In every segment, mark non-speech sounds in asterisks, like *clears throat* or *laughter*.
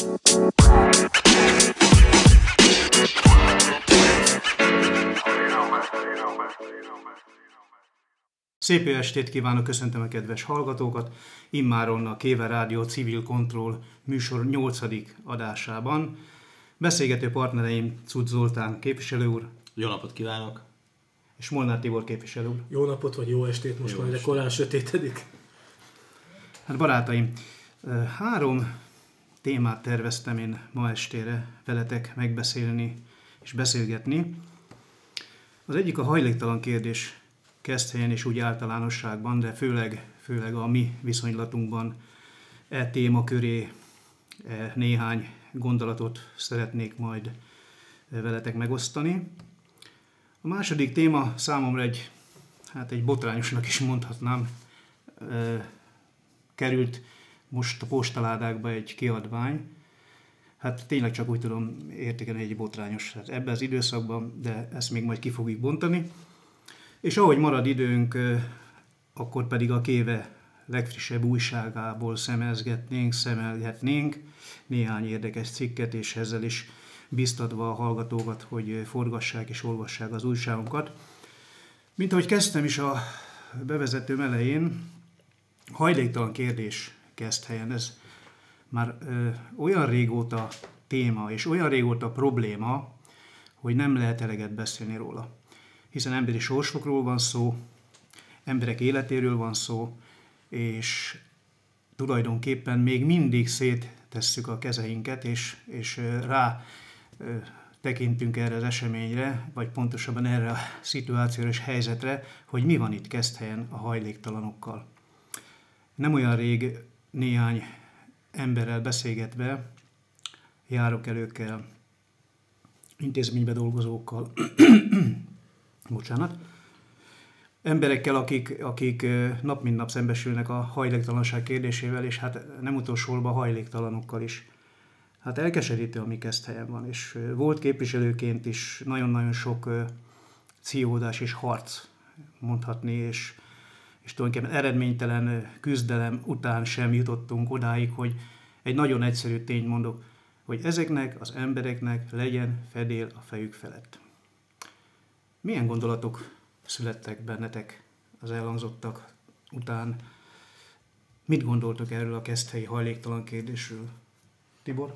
Szép jó estét kívánok, köszöntöm a kedves hallgatókat. Immáron a Kéve Rádió Civil Control műsor 8. adásában. Beszélgető partnereim Cud Zoltán képviselő úr. Jó napot kívánok! És Molnár Tibor képviselő úr. Jó napot, vagy jó estét, most jó már de korán sötétedik. Hát barátaim, három témát terveztem én ma estére veletek megbeszélni és beszélgetni. Az egyik a hajléktalan kérdés helyen és úgy általánosságban, de főleg, főleg a mi viszonylatunkban e téma köré e néhány gondolatot szeretnék majd veletek megosztani. A második téma számomra egy, hát egy botrányosnak is mondhatnám, került most a postaládákba egy kiadvány, hát tényleg csak úgy tudom értékelni egy botrányos. Hát ebben az időszakban, de ezt még majd ki fogjuk bontani. És ahogy marad időnk, akkor pedig a kéve legfrissebb újságából szemezgetnénk, szemelgetnénk néhány érdekes cikket, és ezzel is biztatva a hallgatókat, hogy forgassák és olvassák az újságunkat. Mint ahogy kezdtem is a bevezető elején, hajléktalan kérdés kezd helyen. Ez már ö, olyan régóta téma, és olyan régóta probléma, hogy nem lehet eleget beszélni róla hiszen emberi sorsokról van szó, emberek életéről van szó, és tulajdonképpen még mindig széttesszük a kezeinket, és, és rá tekintünk erre az eseményre, vagy pontosabban erre a szituációra és helyzetre, hogy mi van itt kezdhelyen a hajléktalanokkal. Nem olyan rég néhány emberrel beszélgetve, járok előkkel, intézménybe dolgozókkal, *coughs* bocsánat, emberekkel, akik, akik nap mint nap szembesülnek a hajléktalanság kérdésével, és hát nem utolsóban hajléktalanokkal is. Hát elkeserítő, ami kezd helyen van, és volt képviselőként is nagyon-nagyon sok ciódás és harc mondhatni, és, és tulajdonképpen eredménytelen küzdelem után sem jutottunk odáig, hogy egy nagyon egyszerű tényt mondok, hogy ezeknek az embereknek legyen fedél a fejük felett. Milyen gondolatok születtek bennetek az elhangzottak után? Mit gondoltok erről a keszthelyi hajléktalan kérdésről? Tibor?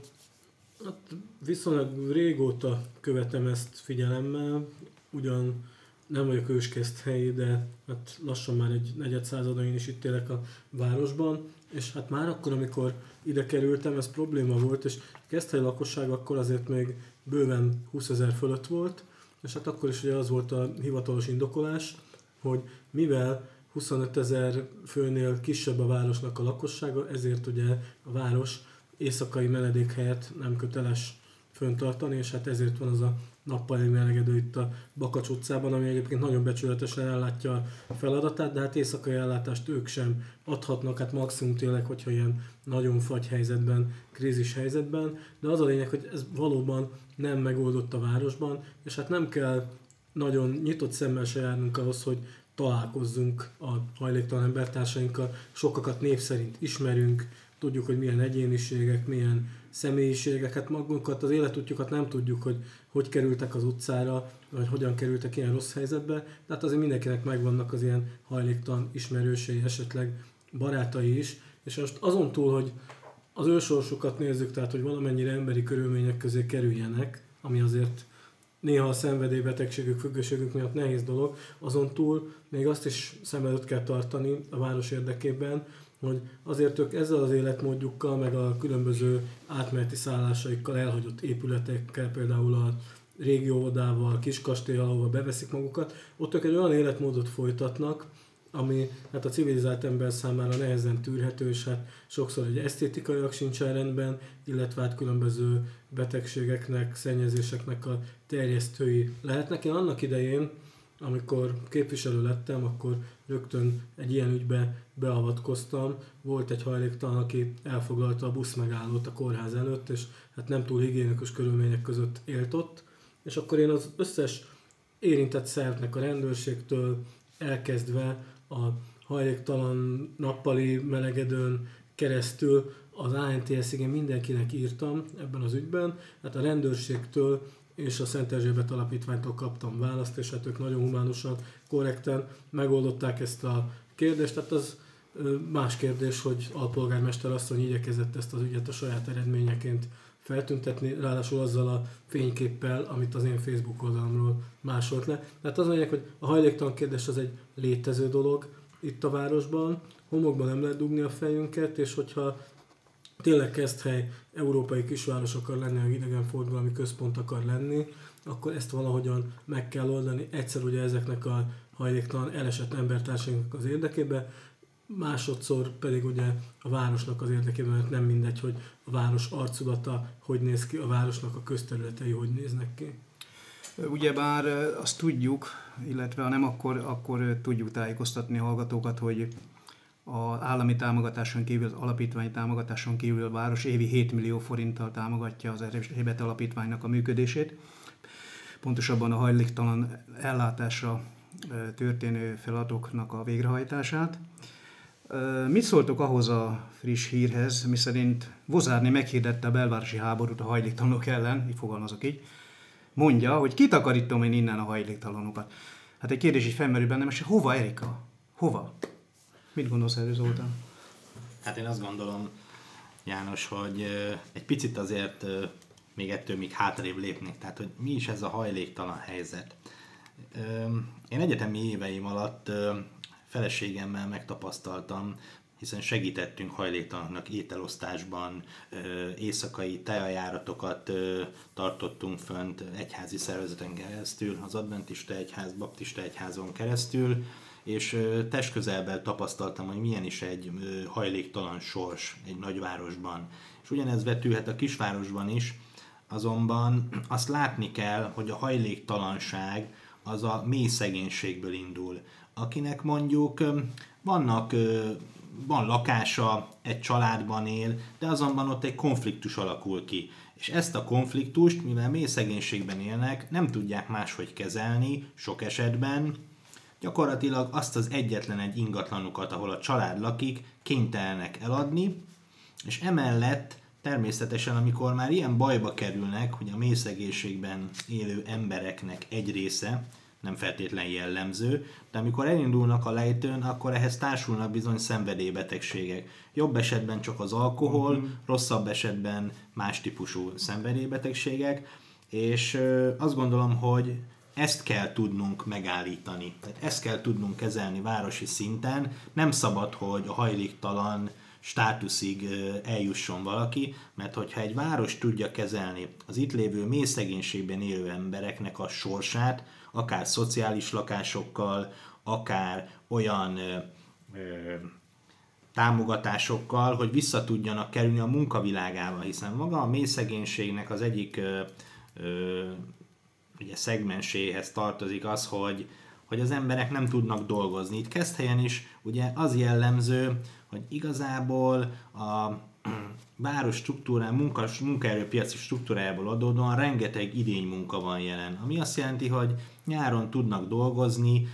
Hát viszonylag régóta követem ezt figyelemmel, ugyan nem vagyok őskeszthelyi, de hát lassan már egy negyed századon én is itt élek a városban, és hát már akkor, amikor ide kerültem, ez probléma volt, és keszthelyi lakosság akkor azért még bőven 20 ezer fölött volt, és hát akkor is ugye az volt a hivatalos indokolás, hogy mivel 25 ezer főnél kisebb a városnak a lakossága, ezért ugye a város éjszakai meledékhelyet nem köteles föntartani, és hát ezért van az a nappali melegedő itt a Bakacs utcában, ami egyébként nagyon becsületesen ellátja a feladatát, de hát éjszakai ellátást ők sem adhatnak, hát maximum tényleg, hogyha ilyen nagyon fagy helyzetben, krízis helyzetben, de az a lényeg, hogy ez valóban nem megoldott a városban, és hát nem kell nagyon nyitott szemmel se járnunk ahhoz, hogy találkozzunk a hajléktalan embertársainkkal, sokakat név szerint ismerünk, tudjuk, hogy milyen egyéniségek, milyen személyiségeket, magunkat, az életútjukat nem tudjuk, hogy hogy kerültek az utcára, vagy hogyan kerültek ilyen rossz helyzetbe, de hát azért mindenkinek megvannak az ilyen hajléktalan ismerősei, esetleg barátai is, és most azon túl, hogy az ősorsukat nézzük, tehát hogy valamennyire emberi körülmények közé kerüljenek, ami azért néha a szenvedélybetegségük, függőségük miatt nehéz dolog, azon túl még azt is szem előtt kell tartani a város érdekében, hogy azért ők ezzel az életmódjukkal, meg a különböző átmeneti szállásaikkal, elhagyott épületekkel, például a régi óvodával, kiskastély, ahova beveszik magukat, ott ők egy olyan életmódot folytatnak, ami hát a civilizált ember számára nehezen tűrhető, és hát sokszor egy esztétikaiak sincsen rendben, illetve hát különböző betegségeknek, szennyezéseknek a terjesztői lehetnek. Én annak idején, amikor képviselő lettem, akkor rögtön egy ilyen ügybe beavatkoztam. Volt egy hajléktalan, aki elfoglalta a buszmegállót a kórház előtt, és hát nem túl higiénikus körülmények között élt ott. És akkor én az összes érintett szervnek a rendőrségtől elkezdve a hajléktalan nappali melegedőn keresztül az ANTS igen mindenkinek írtam ebben az ügyben, hát a rendőrségtől és a Szent Erzsébet Alapítványtól kaptam választ, és hát ők nagyon humánusan, korrekten megoldották ezt a kérdést. Tehát az más kérdés, hogy alpolgármester asszony igyekezett ezt az ügyet a saját eredményeként feltüntetni, ráadásul azzal a fényképpel, amit az én Facebook oldalamról másolt le. Tehát az mondják, hogy a hajléktalan kérdés az egy létező dolog itt a városban, homokban nem lehet dugni a fejünket, és hogyha tényleg hely európai kisváros akar lenni, vagy idegenforgalmi központ akar lenni, akkor ezt valahogyan meg kell oldani. Egyszer ugye ezeknek a hajléktalan elesett embertársainknak az érdekében, másodszor pedig ugye a városnak az érdekében, mert nem mindegy, hogy a város arculata hogy néz ki, a városnak a közterületei hogy néznek ki. Ugyebár azt tudjuk, illetve ha nem, akkor, akkor tudjuk tájékoztatni a hallgatókat, hogy az állami támogatáson kívül, az alapítványi támogatáson kívül a város évi 7 millió forinttal támogatja az Erzsébet Alapítványnak a működését. Pontosabban a hajléktalan ellátásra történő feladatoknak a végrehajtását. Mit szóltok ahhoz a friss hírhez, miszerint Vozárni meghirdette a belvárosi háborút a hajléktalanok ellen, így fogalmazok így, mondja, hogy kitakarítom én innen a hajléktalanokat. Hát egy kérdés így felmerül bennem, és hova Erika? Hova? Mit gondolsz erről Zoltán? Hát én azt gondolom, János, hogy egy picit azért még ettől még hátrébb lépnék. Tehát, hogy mi is ez a hajléktalan helyzet. Én egyetemi éveim alatt feleségemmel megtapasztaltam, hiszen segítettünk hajléktalanoknak ételosztásban, éjszakai teajáratokat tartottunk fönt egyházi szervezeten keresztül, az adventista egyház, baptista egyházon keresztül, és testközelben tapasztaltam, hogy milyen is egy hajléktalan sors egy nagyvárosban. És ugyanez vetülhet a kisvárosban is, azonban azt látni kell, hogy a hajléktalanság az a mély szegénységből indul. Akinek mondjuk vannak van lakása, egy családban él, de azonban ott egy konfliktus alakul ki. És ezt a konfliktust, mivel mély szegénységben élnek, nem tudják máshogy kezelni, sok esetben, gyakorlatilag azt az egyetlen egy ingatlanukat, ahol a család lakik, kénytelenek eladni, és emellett természetesen, amikor már ilyen bajba kerülnek, hogy a mélyszegénységben élő embereknek egy része, nem feltétlen jellemző, de amikor elindulnak a lejtőn, akkor ehhez társulnak bizony szenvedélybetegségek. Jobb esetben csak az alkohol, uh-huh. rosszabb esetben más típusú szenvedélybetegségek, és azt gondolom, hogy ezt kell tudnunk megállítani. Tehát ezt kell tudnunk kezelni városi szinten. Nem szabad, hogy a hajléktalan státuszig eljusson valaki, mert hogyha egy város tudja kezelni az itt lévő mély szegénységben élő embereknek a sorsát, akár szociális lakásokkal, akár olyan támogatásokkal, hogy vissza tudjanak kerülni a munkavilágába, hiszen maga a mély szegénységnek az egyik ugye szegmenséhez tartozik az, hogy, hogy az emberek nem tudnak dolgozni. Itt Keszthelyen is ugye az jellemző, hogy igazából a város struktúrá, munka, munkaerőpiaci struktúrájából adódóan rengeteg idény munka van jelen. Ami azt jelenti, hogy nyáron tudnak dolgozni,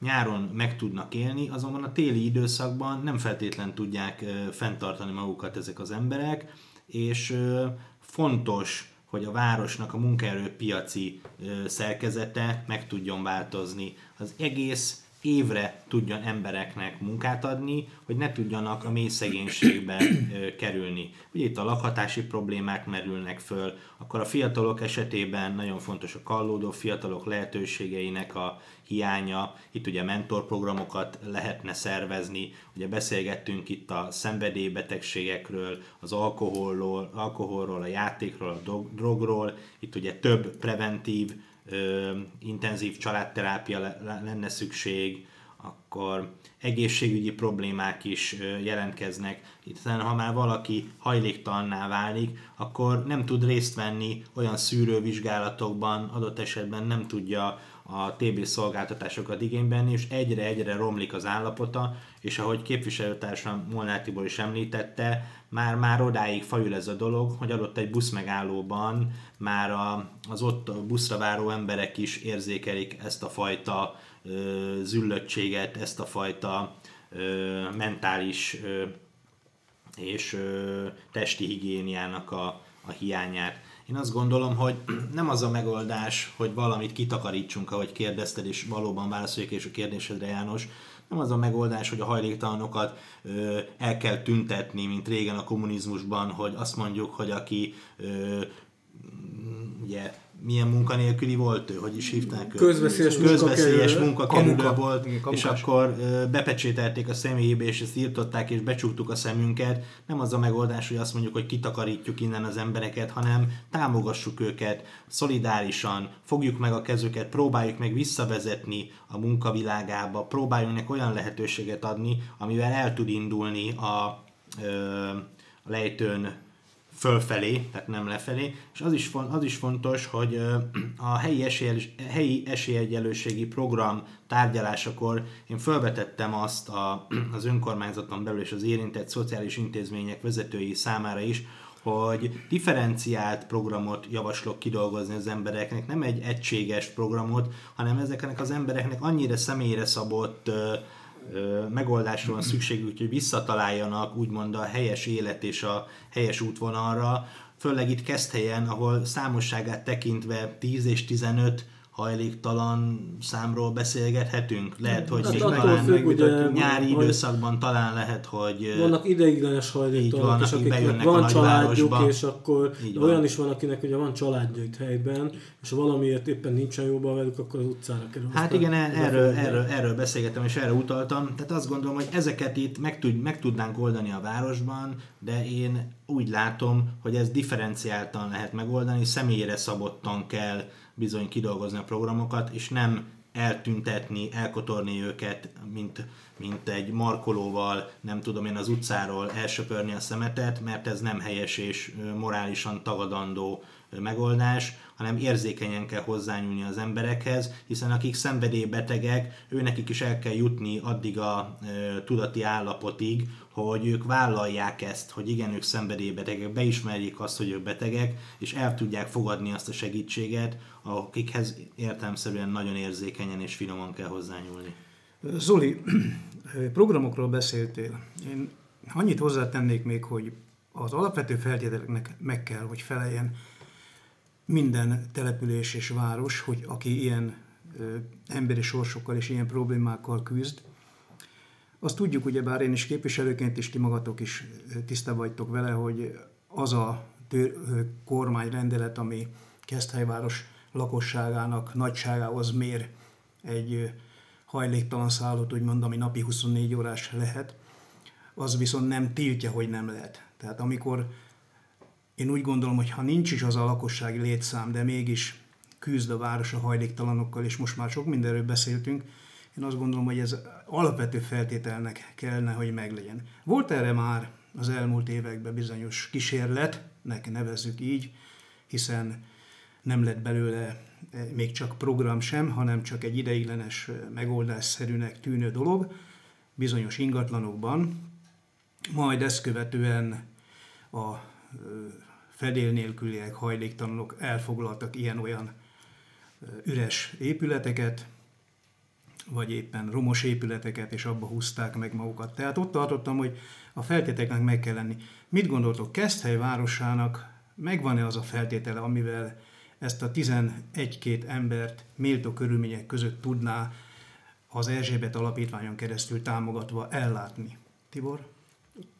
nyáron meg tudnak élni, azonban a téli időszakban nem feltétlen tudják fenntartani magukat ezek az emberek, és fontos hogy a városnak a munkaerőpiaci szerkezete meg tudjon változni. Az egész évre tudjon embereknek munkát adni, hogy ne tudjanak a mély szegénységbe kerülni. Ugye itt a lakhatási problémák merülnek föl, akkor a fiatalok esetében nagyon fontos a kallódó fiatalok lehetőségeinek a hiánya, itt ugye mentorprogramokat lehetne szervezni, ugye beszélgettünk itt a szenvedélybetegségekről, az alkoholról, alkoholról, a játékról, a drogról, itt ugye több preventív intenzív családterápia lenne szükség, akkor egészségügyi problémák is jelentkeznek. Hiszen ha már valaki hajléktalanná válik, akkor nem tud részt venni olyan szűrővizsgálatokban, adott esetben nem tudja a TB szolgáltatásokat igényben, és egyre-egyre romlik az állapota, és ahogy képviselőtársam Molnár Tibor is említette, már, már odáig fajul ez a dolog, hogy adott egy busz megállóban már a, az ott a buszra váró emberek is érzékelik ezt a fajta ö, züllöttséget, ezt a fajta ö, mentális ö, és testi higiéniának a, a hiányát. Én azt gondolom, hogy *clears throat* nem az a megoldás, hogy valamit kitakarítsunk, ahogy kérdezted, és valóban válaszoljak és a kérdésedre, János, nem az a megoldás, hogy a hajléktalanokat ö, el kell tüntetni, mint régen a kommunizmusban, hogy azt mondjuk, hogy aki ö, ugye milyen munkanélküli volt ő, hogy is hívták őt? Közveszélyes, Közveszélyes munkakerülő munka, volt, igen, és akkor bepecsételték a személyébe, és ezt írtották, és becsuktuk a szemünket. Nem az a megoldás, hogy azt mondjuk, hogy kitakarítjuk innen az embereket, hanem támogassuk őket szolidárisan, fogjuk meg a kezüket, próbáljuk meg visszavezetni a munkavilágába, próbáljunk olyan lehetőséget adni, amivel el tud indulni a, a lejtőn fölfelé, tehát nem lefelé, és az is, az is fontos, hogy a helyi, esély, helyi esélyegyelőségi program tárgyalásakor én felvetettem azt a, az önkormányzaton belül és az érintett szociális intézmények vezetői számára is, hogy differenciált programot javaslok kidolgozni az embereknek, nem egy egységes programot, hanem ezeknek az embereknek annyira személyre szabott megoldásra van szükségük, hogy visszataláljanak úgymond a helyes élet és a helyes útvonalra, főleg itt Keszthelyen, ahol számosságát tekintve 10 és 15 hajléktalan számról beszélgethetünk. Lehet, hogy hát még talán függ, ugye, nyári hogy időszakban talán lehet, hogy... Vannak ideiglenes hajléktalanok, van, és akiknek van családjuk, és akkor van. olyan is van, akinek ugye van családja itt helyben, és valamiért éppen nincsen jóban velük, akkor az utcára kerül. Hát igen, erről, erről, erről beszélgettem, és erre utaltam. Tehát azt gondolom, hogy ezeket itt meg, tud, meg tudnánk oldani a városban, de én úgy látom, hogy ez differenciáltan lehet megoldani, személyre szabottan kell bizony kidolgozni a programokat, és nem eltüntetni, elkotorni őket, mint, mint egy markolóval, nem tudom én az utcáról elsöpörni a szemetet, mert ez nem helyes és morálisan tagadandó megoldás, hanem érzékenyen kell hozzányúlni az emberekhez, hiszen akik szenvedélybetegek, őnekik is el kell jutni addig a e, tudati állapotig, hogy ők vállalják ezt, hogy igen, ők szenvedélybetegek, beismerjék azt, hogy ők betegek, és el tudják fogadni azt a segítséget, akikhez értelmszerűen nagyon érzékenyen és finoman kell hozzányúlni. Zoli, programokról beszéltél. Én annyit hozzátennék még, hogy az alapvető feltételeknek meg kell, hogy feleljen minden település és város, hogy aki ilyen emberi sorsokkal és ilyen problémákkal küzd, azt tudjuk, ugye bár én is képviselőként is, ti magatok is tiszta vagytok vele, hogy az a tör, kormányrendelet, ami Keszthelyváros lakosságának nagyságához mér egy hajléktalan szállót, úgymond, ami napi 24 órás lehet, az viszont nem tiltja, hogy nem lehet. Tehát amikor én úgy gondolom, hogy ha nincs is az a lakossági létszám, de mégis küzd a város a hajléktalanokkal, és most már sok mindenről beszéltünk, én azt gondolom, hogy ez alapvető feltételnek kellene, hogy meglegyen. Volt erre már az elmúlt években bizonyos kísérletnek nevezzük így, hiszen nem lett belőle e, még csak program sem, hanem csak egy ideiglenes e, megoldásszerűnek tűnő dolog bizonyos ingatlanokban, majd ezt követően a e, fedél nélküliek, hajléktalanok elfoglaltak ilyen-olyan üres épületeket, vagy éppen romos épületeket, és abba húzták meg magukat. Tehát ott tartottam, hogy a feltételeknek meg kell lenni. Mit gondoltok, Keszthely városának megvan-e az a feltétele, amivel ezt a 11-két embert méltó körülmények között tudná az Erzsébet alapítványon keresztül támogatva ellátni. Tibor?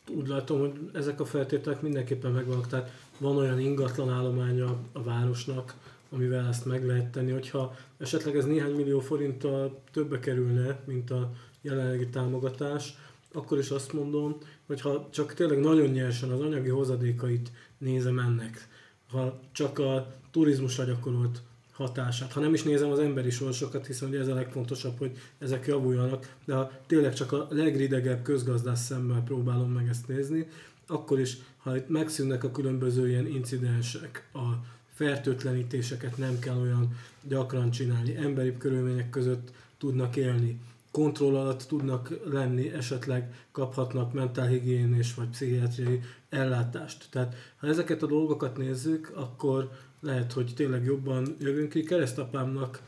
Úgy látom, hogy ezek a feltételek mindenképpen megvannak, tehát van olyan ingatlan állománya a városnak, amivel ezt meg lehet tenni, hogyha esetleg ez néhány millió forinttal többe kerülne, mint a jelenlegi támogatás, akkor is azt mondom, hogy ha csak tényleg nagyon nyersen az anyagi hozadékait nézem ennek, ha csak a turizmusra gyakorolt hatását. Ha nem is nézem az emberi sorsokat, hiszen ugye ez a legfontosabb, hogy ezek javuljanak, de ha tényleg csak a legridegebb közgazdász szemmel próbálom meg ezt nézni, akkor is, ha itt megszűnnek a különböző ilyen incidensek, a fertőtlenítéseket nem kell olyan gyakran csinálni, emberi körülmények között tudnak élni, kontroll alatt tudnak lenni, esetleg kaphatnak mentálhigiénés vagy pszichiátriai ellátást. Tehát ha ezeket a dolgokat nézzük, akkor lehet, hogy tényleg jobban jövünk ki. Keresztapámnak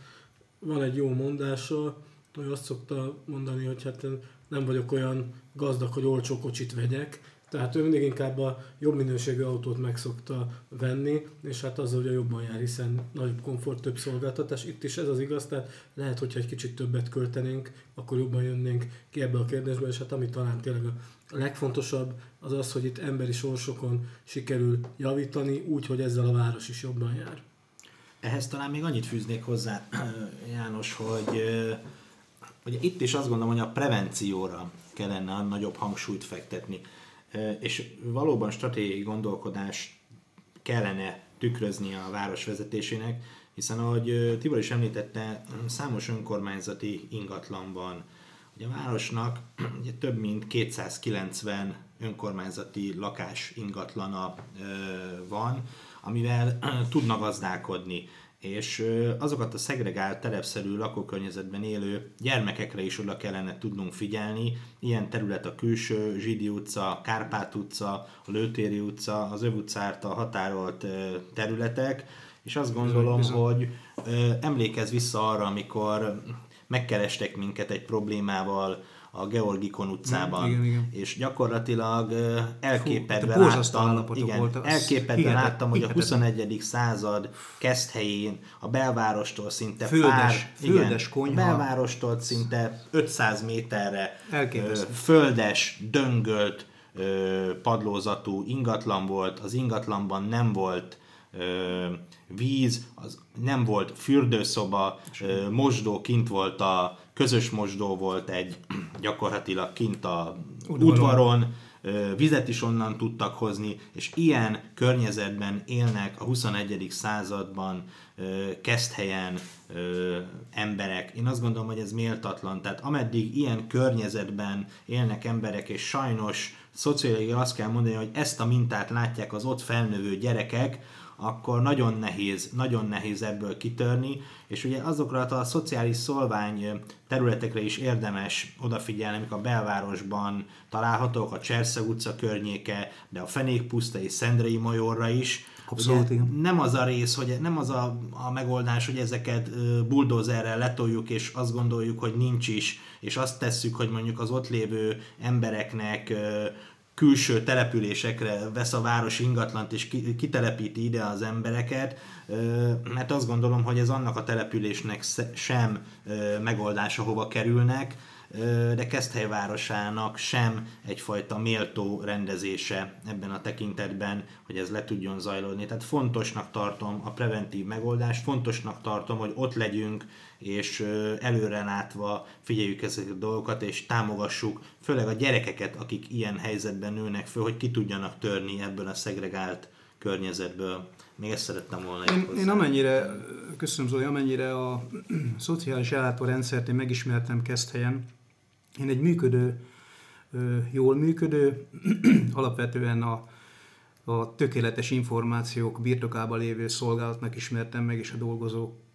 van egy jó mondása, hogy azt szokta mondani, hogy hát nem vagyok olyan gazdag, hogy olcsó kocsit vegyek, Tehát ő mindig inkább a jobb minőségű autót meg szokta venni, és hát azzal ugye jobban jár, hiszen nagyobb komfort, több szolgáltatás. Itt is ez az igaz, tehát lehet, hogyha egy kicsit többet költenénk, akkor jobban jönnénk ki ebbe a kérdésbe, és hát ami talán tényleg a legfontosabb, az az, hogy itt emberi sorsokon sikerül javítani, úgy, hogy ezzel a város is jobban jár. Ehhez talán még annyit fűznék hozzá, *clears throat* János, hogy ugye itt is azt gondolom, hogy a prevencióra kellene a nagyobb hangsúlyt fektetni. És valóban stratégiai gondolkodás kellene tükrözni a város vezetésének, hiszen ahogy Tibor is említette, számos önkormányzati ingatlan van. Ugye a városnak *clears throat* ugye több mint 290 önkormányzati lakás ingatlana van, amivel tudna gazdálkodni és azokat a szegregált, terepszerű lakókörnyezetben élő gyermekekre is oda kellene tudnunk figyelni. Ilyen terület a külső Zsidi utca, Kárpát utca, a Lőtéri utca, az Öv utcárta határolt területek, és azt gondolom, bizony, bizony. hogy emlékez vissza arra, amikor megkerestek minket egy problémával, a Georgikon utcában, igen, igen. és gyakorlatilag elképedve Fú, láttam, igen, volt, elképedve láttam, hogy a 21. század kezdhelyén a belvárostól szinte földes, pár, földes igen, a belvárostól szinte 500 méterre Elképesztő. földes, döngölt, padlózatú ingatlan volt, az ingatlanban nem volt víz, az nem volt fürdőszoba, mosdó kint volt a közös mosdó volt egy gyakorlatilag kint a udvaron, udvaron vizet is onnan tudtak hozni, és ilyen környezetben élnek a 21. században helyen emberek. Én azt gondolom, hogy ez méltatlan. Tehát ameddig ilyen környezetben élnek emberek, és sajnos szociológiai azt kell mondani, hogy ezt a mintát látják az ott felnövő gyerekek, akkor nagyon nehéz, nagyon nehéz ebből kitörni, és ugye azokra a szociális szolvány területekre is érdemes odafigyelni, amik a belvárosban találhatók, a Cserszeg utca környéke, de a Fenékpuszta és Szendrei Majorra is, Abszolút, Ugye, nem az a rész, hogy nem az a, a megoldás, hogy ezeket buldózerrel letoljuk, és azt gondoljuk, hogy nincs is, és azt tesszük, hogy mondjuk az ott lévő embereknek külső településekre vesz a város ingatlant és kitelepíti ide az embereket, mert azt gondolom, hogy ez annak a településnek sem megoldása, hova kerülnek, de Keszthely városának sem egyfajta méltó rendezése ebben a tekintetben, hogy ez le tudjon zajlódni. Tehát fontosnak tartom a preventív megoldást, fontosnak tartom, hogy ott legyünk, és előre látva figyeljük ezeket a dolgokat, és támogassuk, főleg a gyerekeket, akik ilyen helyzetben nőnek föl, hogy ki tudjanak törni ebből a szegregált környezetből. Még ezt szerettem volna én, én amennyire, köszönöm Zoli, amennyire a *clears throat* szociális ellátórendszert én megismertem helyen, én egy működő, jól működő, *clears throat* alapvetően a, a tökéletes információk birtokában lévő szolgálatnak ismertem meg, és a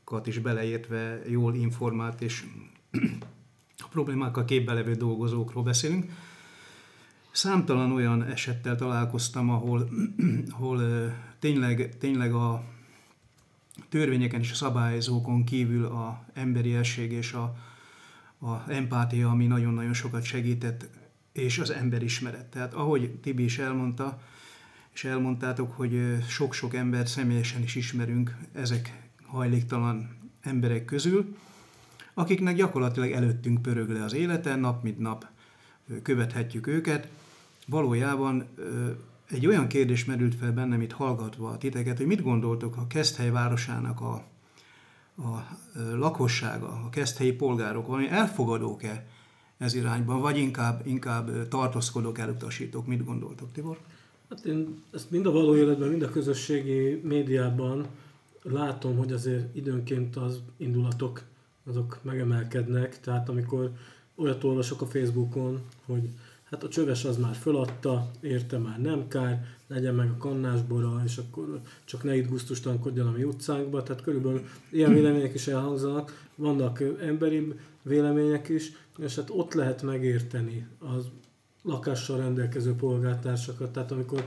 dolgozókat is beleértve jól informált és *clears throat* a problémákkal képbe levő dolgozókról beszélünk. Számtalan olyan esettel találkoztam, ahol, *clears throat* ahol tényleg, tényleg a törvényeken és a szabályzókon kívül a emberiesség és a, a empátia, ami nagyon-nagyon sokat segített, és az emberismeret. Tehát ahogy Tibi is elmondta, és elmondtátok, hogy sok-sok ember személyesen is ismerünk ezek hajléktalan emberek közül, akiknek gyakorlatilag előttünk pörög le az élete, nap mint nap követhetjük őket. Valójában egy olyan kérdés merült fel bennem itt hallgatva a titeket, hogy mit gondoltok a Keszthely városának a a lakossága, a keszthelyi polgárok valami elfogadók-e ez irányban, vagy inkább, inkább tartózkodók, elutasítók? Mit gondoltok, Tibor? Hát én ezt mind a való életben, mind a közösségi médiában látom, hogy azért időnként az indulatok azok megemelkednek, tehát amikor olyat olvasok a Facebookon, hogy hát a csöves az már föladta, érte már nem kár, legyen meg a kannásbora, és akkor csak ne itt gusztustalankodjon a mi utcánkba, tehát körülbelül ilyen vélemények is elhangzanak, vannak emberi vélemények is, és hát ott lehet megérteni az lakással rendelkező polgártársakat, tehát amikor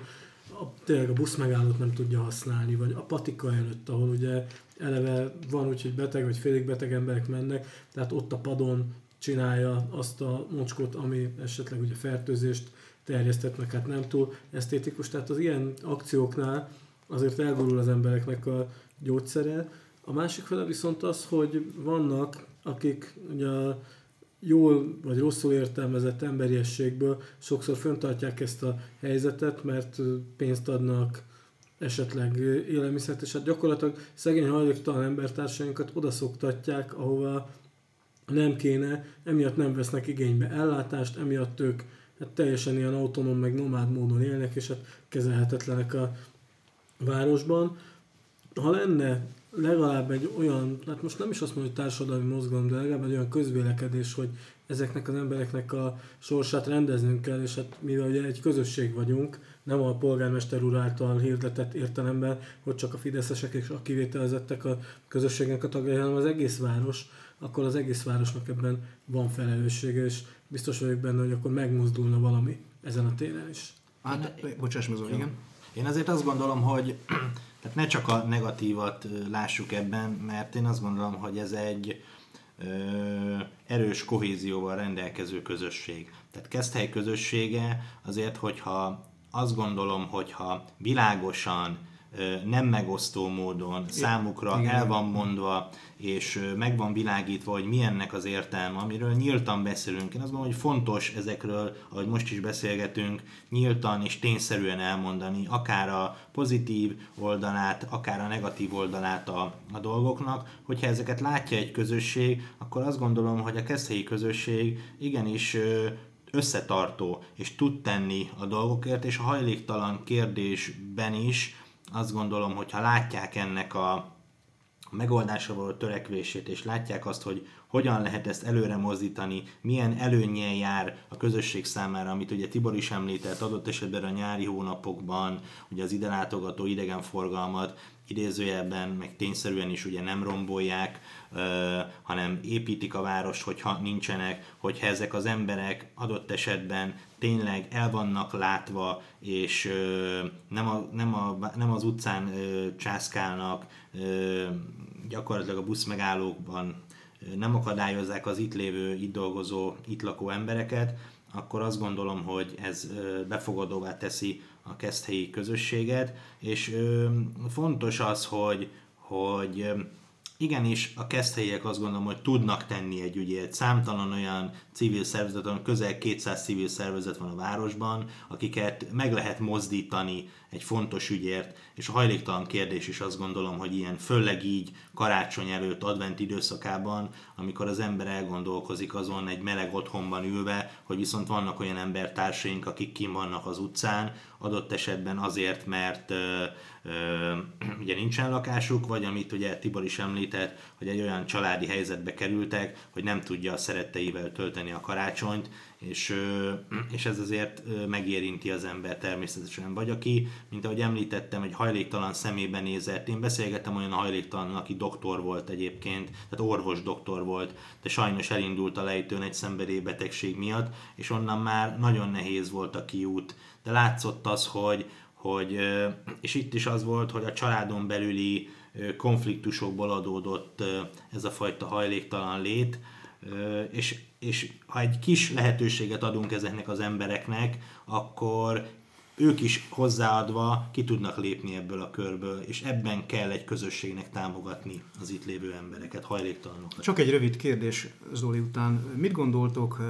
a, tényleg a busz megállót nem tudja használni, vagy a patika előtt, ahol ugye eleve van úgy, hogy beteg vagy félig beteg emberek mennek, tehát ott a padon csinálja azt a mocskot, ami esetleg ugye fertőzést terjesztett, meg hát nem túl esztétikus. Tehát az ilyen akcióknál azért elgurul az embereknek a gyógyszere. A másik fele viszont az, hogy vannak, akik ugye a jól vagy rosszul értelmezett emberiességből sokszor föntartják ezt a helyzetet, mert pénzt adnak, esetleg élelmiszert, és hát gyakorlatilag szegény hajléktalan embertársainkat oda szoktatják, ahova nem kéne, emiatt nem vesznek igénybe ellátást, emiatt ők hát teljesen ilyen autonóm, meg nomád módon élnek, és hát kezelhetetlenek a városban. Ha lenne legalább egy olyan, hát most nem is azt mondom, hogy társadalmi mozgalom, de legalább egy olyan közvélekedés, hogy ezeknek az embereknek a sorsát rendeznünk kell, és hát mivel ugye egy közösség vagyunk, nem a polgármester úr által hirdetett értelemben, hogy csak a fideszesek és a kivételezettek a közösségnek a tagjai, hanem az egész város, akkor az egész városnak ebben van felelőssége, és biztos vagyok benne, hogy akkor megmozdulna valami ezen a téren is. Hát, bocsáss meg, igen. Én azért azt gondolom, hogy tehát ne csak a negatívat lássuk ebben, mert én azt gondolom, hogy ez egy ö, erős kohézióval rendelkező közösség. Tehát Keszthely közössége azért, hogyha azt gondolom, hogyha világosan, nem megosztó módon számukra Igen. el van mondva, és meg van világítva, hogy milyennek az értelme, amiről nyíltan beszélünk. Én azt gondolom, hogy fontos ezekről, ahogy most is beszélgetünk, nyíltan és tényszerűen elmondani, akár a pozitív oldalát, akár a negatív oldalát a, a dolgoknak. Hogyha ezeket látja egy közösség, akkor azt gondolom, hogy a keszthelyi közösség igenis összetartó, és tud tenni a dolgokért, és a hajléktalan kérdésben is azt gondolom, hogy ha látják ennek a megoldásra való törekvését, és látják azt, hogy hogyan lehet ezt előre mozdítani, milyen előnyel jár a közösség számára, amit ugye Tibor is említett, adott esetben a nyári hónapokban, ugye az ide látogató idegenforgalmat idézőjelben, meg tényszerűen is ugye nem rombolják, hanem építik a város, hogyha nincsenek, hogyha ezek az emberek adott esetben tényleg el vannak látva, és nem, a, nem, a, nem az utcán császkálnak, gyakorlatilag a buszmegállókban nem akadályozzák az itt lévő, itt dolgozó, itt lakó embereket, akkor azt gondolom, hogy ez befogadóvá teszi a keszthelyi közösséget, és fontos az, hogy, hogy igenis a keszthelyiek azt gondolom, hogy tudnak tenni egy ügyét. Számtalan olyan civil szervezet, van, közel 200 civil szervezet van a városban, akiket meg lehet mozdítani egy fontos ügyért, és a hajléktalan kérdés is azt gondolom, hogy ilyen főleg így karácsony előtt, advent időszakában, amikor az ember elgondolkozik azon egy meleg otthonban ülve, hogy viszont vannak olyan embertársaink, akik kim vannak az utcán, adott esetben azért, mert ö, ö, *clears throat* ugye nincsen lakásuk, vagy amit ugye Tibor is említett, hogy egy olyan családi helyzetbe kerültek, hogy nem tudja a szeretteivel tölteni a karácsonyt, és, *clears throat* és ez azért megérinti az ember természetesen. Vagy aki, mint ahogy említettem, egy hajléktalan szemébe nézett. Én beszélgettem olyan hajléktalan, aki doktor volt egyébként, tehát orvos doktor volt, de sajnos elindult a lejtőn egy szenvedélybetegség miatt, és onnan már nagyon nehéz volt a kiút. De látszott az, hogy, hogy és itt is az volt, hogy a családon belüli konfliktusokból adódott ez a fajta hajléktalan lét, és, és ha egy kis lehetőséget adunk ezeknek az embereknek, akkor ők is hozzáadva ki tudnak lépni ebből a körből, és ebben kell egy közösségnek támogatni az itt lévő embereket, hajléktalanokat. Csak egy rövid kérdés Zoli után. Mit gondoltok,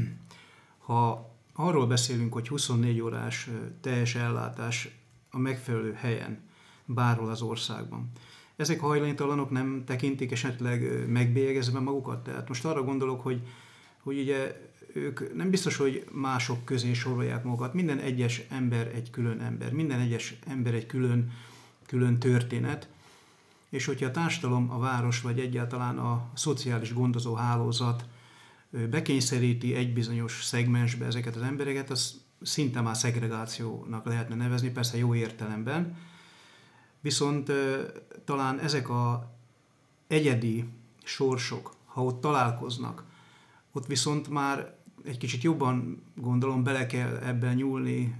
*clears throat* ha arról beszélünk, hogy 24 órás teljes ellátás a megfelelő helyen, bárhol az országban, ezek a hajléktalanok nem tekintik esetleg megbélyegezve magukat? Tehát most arra gondolok, hogy, hogy ugye ők nem biztos, hogy mások közé sorolják magukat. Minden egyes ember egy külön ember, minden egyes ember egy külön, külön történet, és hogyha a társadalom, a város, vagy egyáltalán a szociális gondozó hálózat bekényszeríti egy bizonyos szegmensbe ezeket az embereket, az szinte már szegregációnak lehetne nevezni, persze jó értelemben, Viszont talán ezek a egyedi sorsok, ha ott találkoznak, ott viszont már egy kicsit jobban gondolom bele kell ebben nyúlni,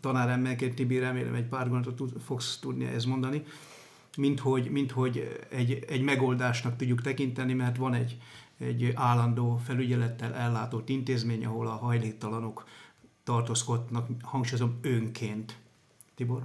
tanáremmelként Tibi, remélem egy pár gondolatot tud, fogsz tudni ezt mondani, mint hogy, mint hogy egy, egy megoldásnak tudjuk tekinteni, mert van egy, egy állandó felügyelettel ellátott intézmény, ahol a hajléktalanok tartózkodnak, hangsúlyozom, önként. Tibor?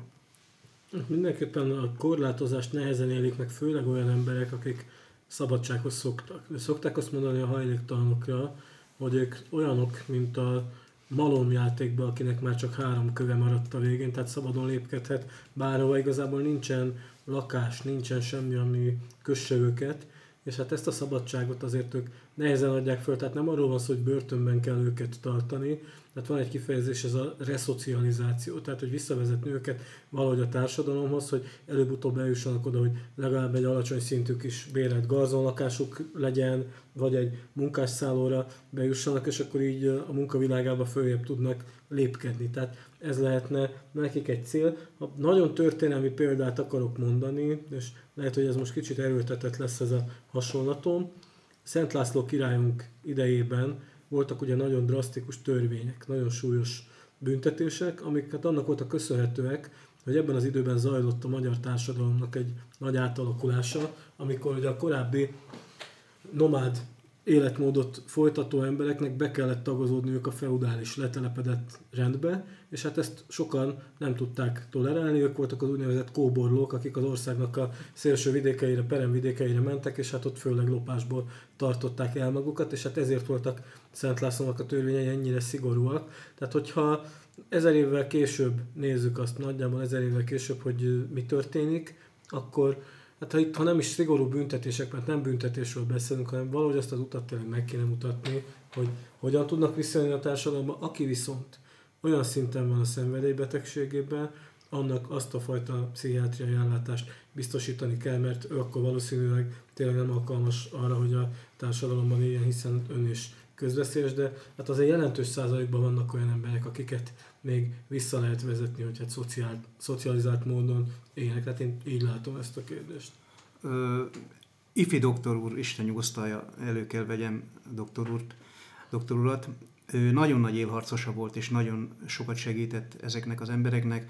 Mindenképpen a korlátozást nehezen élik meg, főleg olyan emberek, akik szabadsághoz szoktak. Szokták azt mondani a hajléktalanokra, hogy ők olyanok, mint a malomjátékban, akinek már csak három köve maradt a végén, tehát szabadon lépkedhet bárhova, igazából nincsen lakás, nincsen semmi, ami kösse őket, és hát ezt a szabadságot azért ők nehezen adják föl, tehát nem arról van szó, hogy börtönben kell őket tartani, tehát van egy kifejezés, ez a reszocializáció, tehát hogy visszavezetni őket valahogy a társadalomhoz, hogy előbb-utóbb eljussanak oda, hogy legalább egy alacsony szintű kis bérelt garzonlakásuk legyen, vagy egy munkásszállóra bejussanak, és akkor így a munkavilágába följebb tudnak lépkedni. Tehát ez lehetne nekik egy cél. Ha nagyon történelmi példát akarok mondani, és lehet, hogy ez most kicsit erőltetett lesz ez a hasonlatom, Szent László királyunk idejében voltak ugye nagyon drasztikus törvények, nagyon súlyos büntetések, amiket annak voltak köszönhetőek, hogy ebben az időben zajlott a magyar társadalomnak egy nagy átalakulása, amikor ugye a korábbi nomád életmódot folytató embereknek be kellett tagozódniuk a feudális letelepedett rendbe, és hát ezt sokan nem tudták tolerálni, ők voltak az úgynevezett kóborlók, akik az országnak a szélső vidékeire, peremvidékeire mentek, és hát ott főleg lopásból tartották el magukat, és hát ezért voltak Szent Lászlónak a törvényei ennyire szigorúak. Tehát hogyha ezer évvel később nézzük azt, nagyjából ezer évvel később, hogy mi történik, akkor Hát ha itt, ha nem is szigorú büntetések, mert nem büntetésről beszélünk, hanem valahogy azt az utat tényleg meg kéne mutatni, hogy hogyan tudnak visszajönni a társadalomba, aki viszont olyan szinten van a szenvedélybetegségében, annak azt a fajta pszichiátriai ellátást biztosítani kell, mert ő akkor valószínűleg tényleg nem alkalmas arra, hogy a társadalomban éljen, hiszen ön is közveszélyes, de hát azért jelentős százalékban vannak olyan emberek, akiket még vissza lehet vezetni, hogy hát szociál, szocializált módon élnek. Tehát én így látom ezt a kérdést. Ö, ifi doktor úr, Isten nyugosztalja, elő kell vegyem doktor, úrt, doktor urat. Ő nagyon nagy élharcosa volt, és nagyon sokat segített ezeknek az embereknek.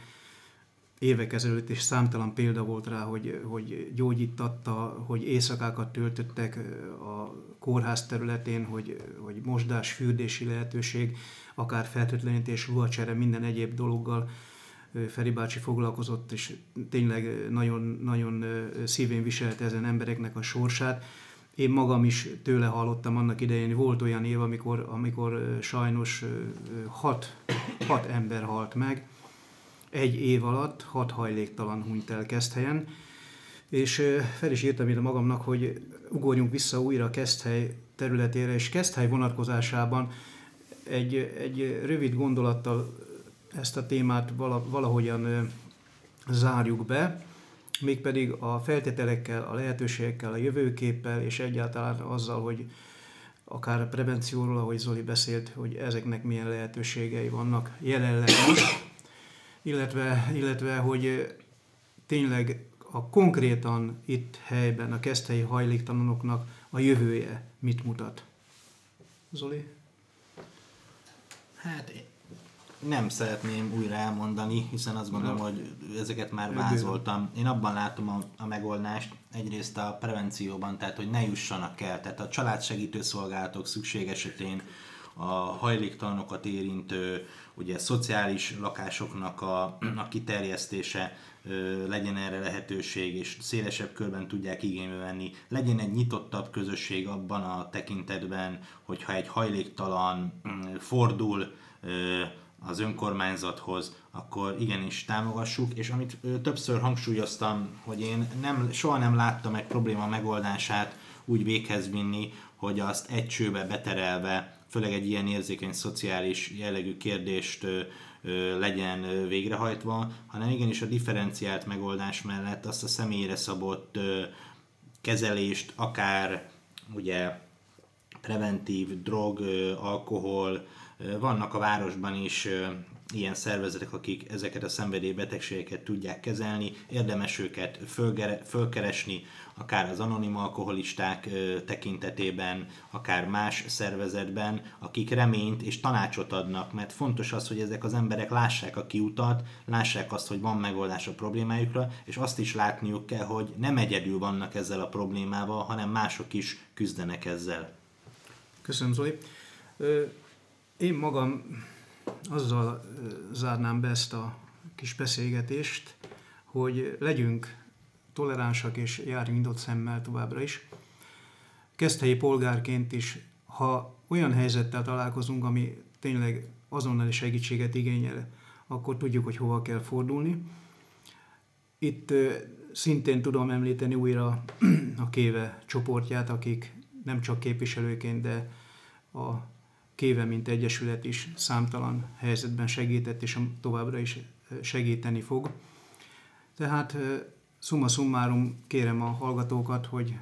Évek ezelőtt is számtalan példa volt rá, hogy, hogy gyógyítatta, hogy éjszakákat töltöttek a kórház területén, hogy, hogy mosdás, fürdési lehetőség, akár fertőtlenítés, ruhacsere, minden egyéb dologgal Feri bácsi foglalkozott, és tényleg nagyon, nagyon szívén viselte ezen embereknek a sorsát. Én magam is tőle hallottam annak idején, volt olyan év, amikor, amikor sajnos hat, hat ember halt meg, egy év alatt hat hajléktalan hunyt el Keszthelyen, és fel is írtam ide magamnak, hogy ugorjunk vissza újra Keszthely területére, és Keszthely vonatkozásában egy, egy rövid gondolattal ezt a témát valahogyan zárjuk be, mégpedig a feltételekkel, a lehetőségekkel, a jövőképpel, és egyáltalán azzal, hogy akár a prevencióról, ahogy Zoli beszélt, hogy ezeknek milyen lehetőségei vannak jelenleg most, illetve, illetve hogy tényleg a konkrétan itt helyben a keszthelyi hajléktalanoknak a jövője mit mutat. Zoli? Hát nem szeretném újra elmondani, hiszen azt gondolom, hogy ezeket már vázoltam. Én abban látom a, a megoldást, egyrészt a prevencióban, tehát hogy ne jussanak el, tehát a családsegítő szolgálatok szükség esetén a hajléktalanokat érintő, ugye szociális lakásoknak a, a kiterjesztése, legyen erre lehetőség, és szélesebb körben tudják igénybe venni. Legyen egy nyitottabb közösség abban a tekintetben, hogyha egy hajléktalan fordul az önkormányzathoz, akkor igenis támogassuk, és amit többször hangsúlyoztam, hogy én nem, soha nem láttam egy probléma megoldását úgy véghez vinni, hogy azt egy csőbe beterelve, főleg egy ilyen érzékeny szociális jellegű kérdést legyen végrehajtva, hanem igenis a differenciált megoldás mellett azt a személyre szabott kezelést, akár ugye preventív, drog, alkohol, vannak a városban is ilyen szervezetek, akik ezeket a szenvedélybetegségeket tudják kezelni, érdemes őket fölkeresni, akár az anonim alkoholisták tekintetében, akár más szervezetben, akik reményt és tanácsot adnak, mert fontos az, hogy ezek az emberek lássák a kiutat, lássák azt, hogy van megoldás a problémájukra, és azt is látniuk kell, hogy nem egyedül vannak ezzel a problémával, hanem mások is küzdenek ezzel. Köszönöm, Zoli. Én magam azzal zárnám be ezt a kis beszélgetést, hogy legyünk toleránsak és járjunk nyitott szemmel továbbra is. Keszthelyi polgárként is, ha olyan helyzettel találkozunk, ami tényleg azonnali segítséget igényel, akkor tudjuk, hogy hova kell fordulni. Itt szintén tudom említeni újra *clears throat* a Kéve csoportját, akik nem csak képviselőként, de a Kéve, mint egyesület is számtalan helyzetben segített, és továbbra is segíteni fog. Tehát summa summarum kérem a hallgatókat, hogy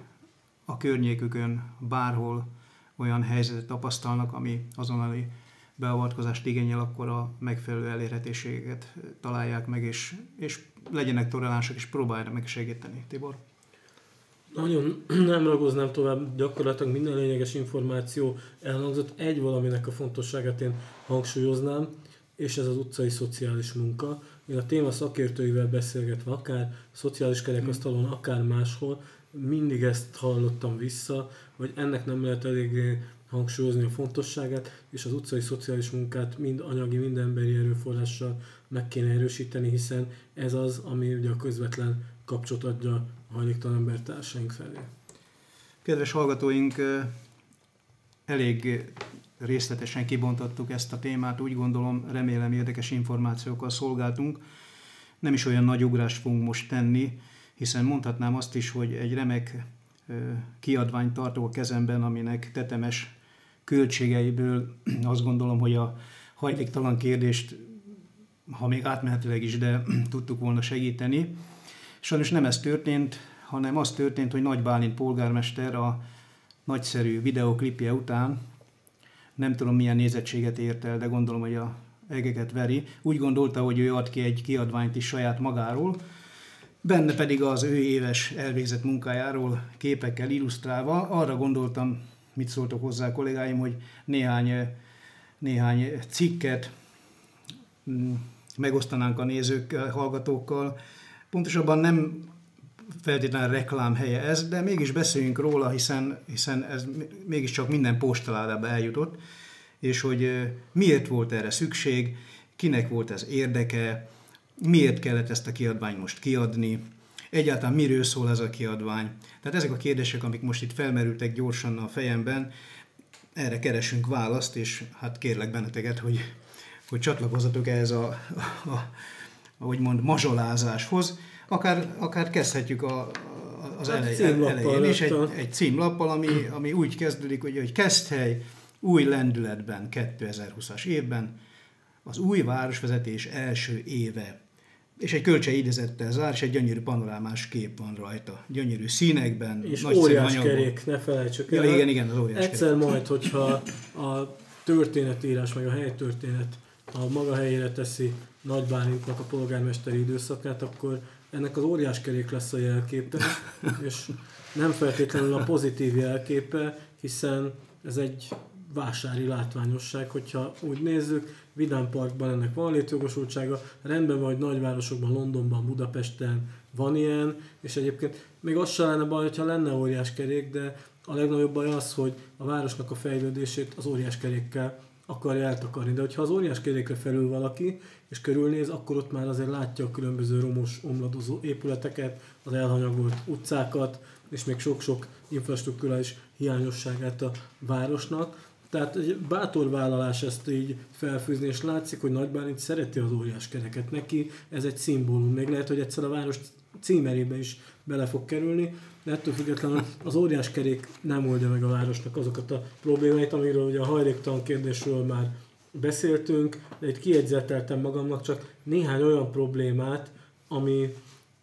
a környékükön bárhol olyan helyzetet tapasztalnak, ami azonnali beavatkozást igényel, akkor a megfelelő elérhetőséget találják meg, és, és legyenek toleránsak, és próbálják meg segíteni. Tibor? Nagyon *clears throat* nem ragoznám tovább, gyakorlatilag minden lényeges információ elhangzott. Egy valaminek a fontosságát én hangsúlyoznám, és ez az utcai szociális munka. Én a téma szakértőivel beszélgetve, akár szociális kerekasztalon, akár máshol, mindig ezt hallottam vissza, hogy ennek nem lehet eléggé hangsúlyozni a fontosságát, és az utcai szociális munkát mind anyagi, mind emberi erőforrással meg kéne erősíteni, hiszen ez az, ami ugye a közvetlen kapcsot adja a hajléktalan embertársaink felé. Kedves hallgatóink, elég részletesen kibontottuk ezt a témát, úgy gondolom, remélem érdekes információkkal szolgáltunk. Nem is olyan nagy ugrást fogunk most tenni, hiszen mondhatnám azt is, hogy egy remek kiadványt tartok a kezemben, aminek tetemes költségeiből *clears throat* azt gondolom, hogy a hajléktalan kérdést, ha még átmenetileg is, de *clears throat* tudtuk volna segíteni. Sajnos nem ez történt, hanem az történt, hogy Nagy Bálint polgármester a nagyszerű videoklipje után, nem tudom milyen nézettséget ért el, de gondolom, hogy a egeket veri, úgy gondolta, hogy ő ad ki egy kiadványt is saját magáról, benne pedig az ő éves elvégzett munkájáról képekkel illusztrálva. Arra gondoltam, mit szóltok hozzá kollégáim, hogy néhány, néhány cikket mm, megosztanánk a nézőkkel, hallgatókkal. Pontosabban nem feltétlenül reklám helye ez, de mégis beszéljünk róla, hiszen, hiszen ez mégiscsak minden postaládába eljutott, és hogy miért volt erre szükség, kinek volt ez érdeke, miért kellett ezt a kiadványt most kiadni, egyáltalán miről szól ez a kiadvány. Tehát ezek a kérdések, amik most itt felmerültek gyorsan a fejemben, erre keresünk választ, és hát kérlek benneteket, hogy, hogy csatlakozzatok ehhez a, a, a ahogy mond, mazsolázáshoz. Akár, akár kezdhetjük a, az hát elej, elején is egy, egy címlappal, ami, ami úgy kezdődik, hogy, hogy Keszthely új lendületben 2020-as évben, az új városvezetés első éve és egy kölcse idézettel zár, és egy gyönyörű panorámás kép van rajta. Gyönyörű színekben, és nagy óriás kerék, ne felejtsük el. Ja, igen, igen, az óriás Egyszer kerék. majd, hogyha a történetírás, meg a helytörténet a maga helyére teszi Nagy Bálintnak a polgármesteri időszakát, akkor ennek az óriás kerék lesz a jelképe, *laughs* és nem feltétlenül a pozitív jelképe, hiszen ez egy vásári látványosság, hogyha úgy nézzük, Vidám Parkban ennek van létjogosultsága, rendben vagy nagyvárosokban, Londonban, Budapesten van ilyen, és egyébként még az sem lenne baj, hogyha lenne óriás kerék, de a legnagyobb baj az, hogy a városnak a fejlődését az óriás kerékkel akarja eltakarni. De hogyha az óriás kerékre felül valaki, és körülnéz, akkor ott már azért látja a különböző romos, omladozó épületeket, az elhanyagolt utcákat, és még sok-sok infrastruktúrális hiányosságát a városnak. Tehát egy bátor vállalás ezt így felfűzni, és látszik, hogy Nagy Bálint szereti az óriás kereket. Neki ez egy szimbólum. Még lehet, hogy egyszer a város címerébe is bele fog kerülni, de ettől függetlenül az óriás kerék nem oldja meg a városnak azokat a problémáit, amiről ugye a hajléktalan kérdésről már beszéltünk, de itt kiegyzeteltem magamnak csak néhány olyan problémát, ami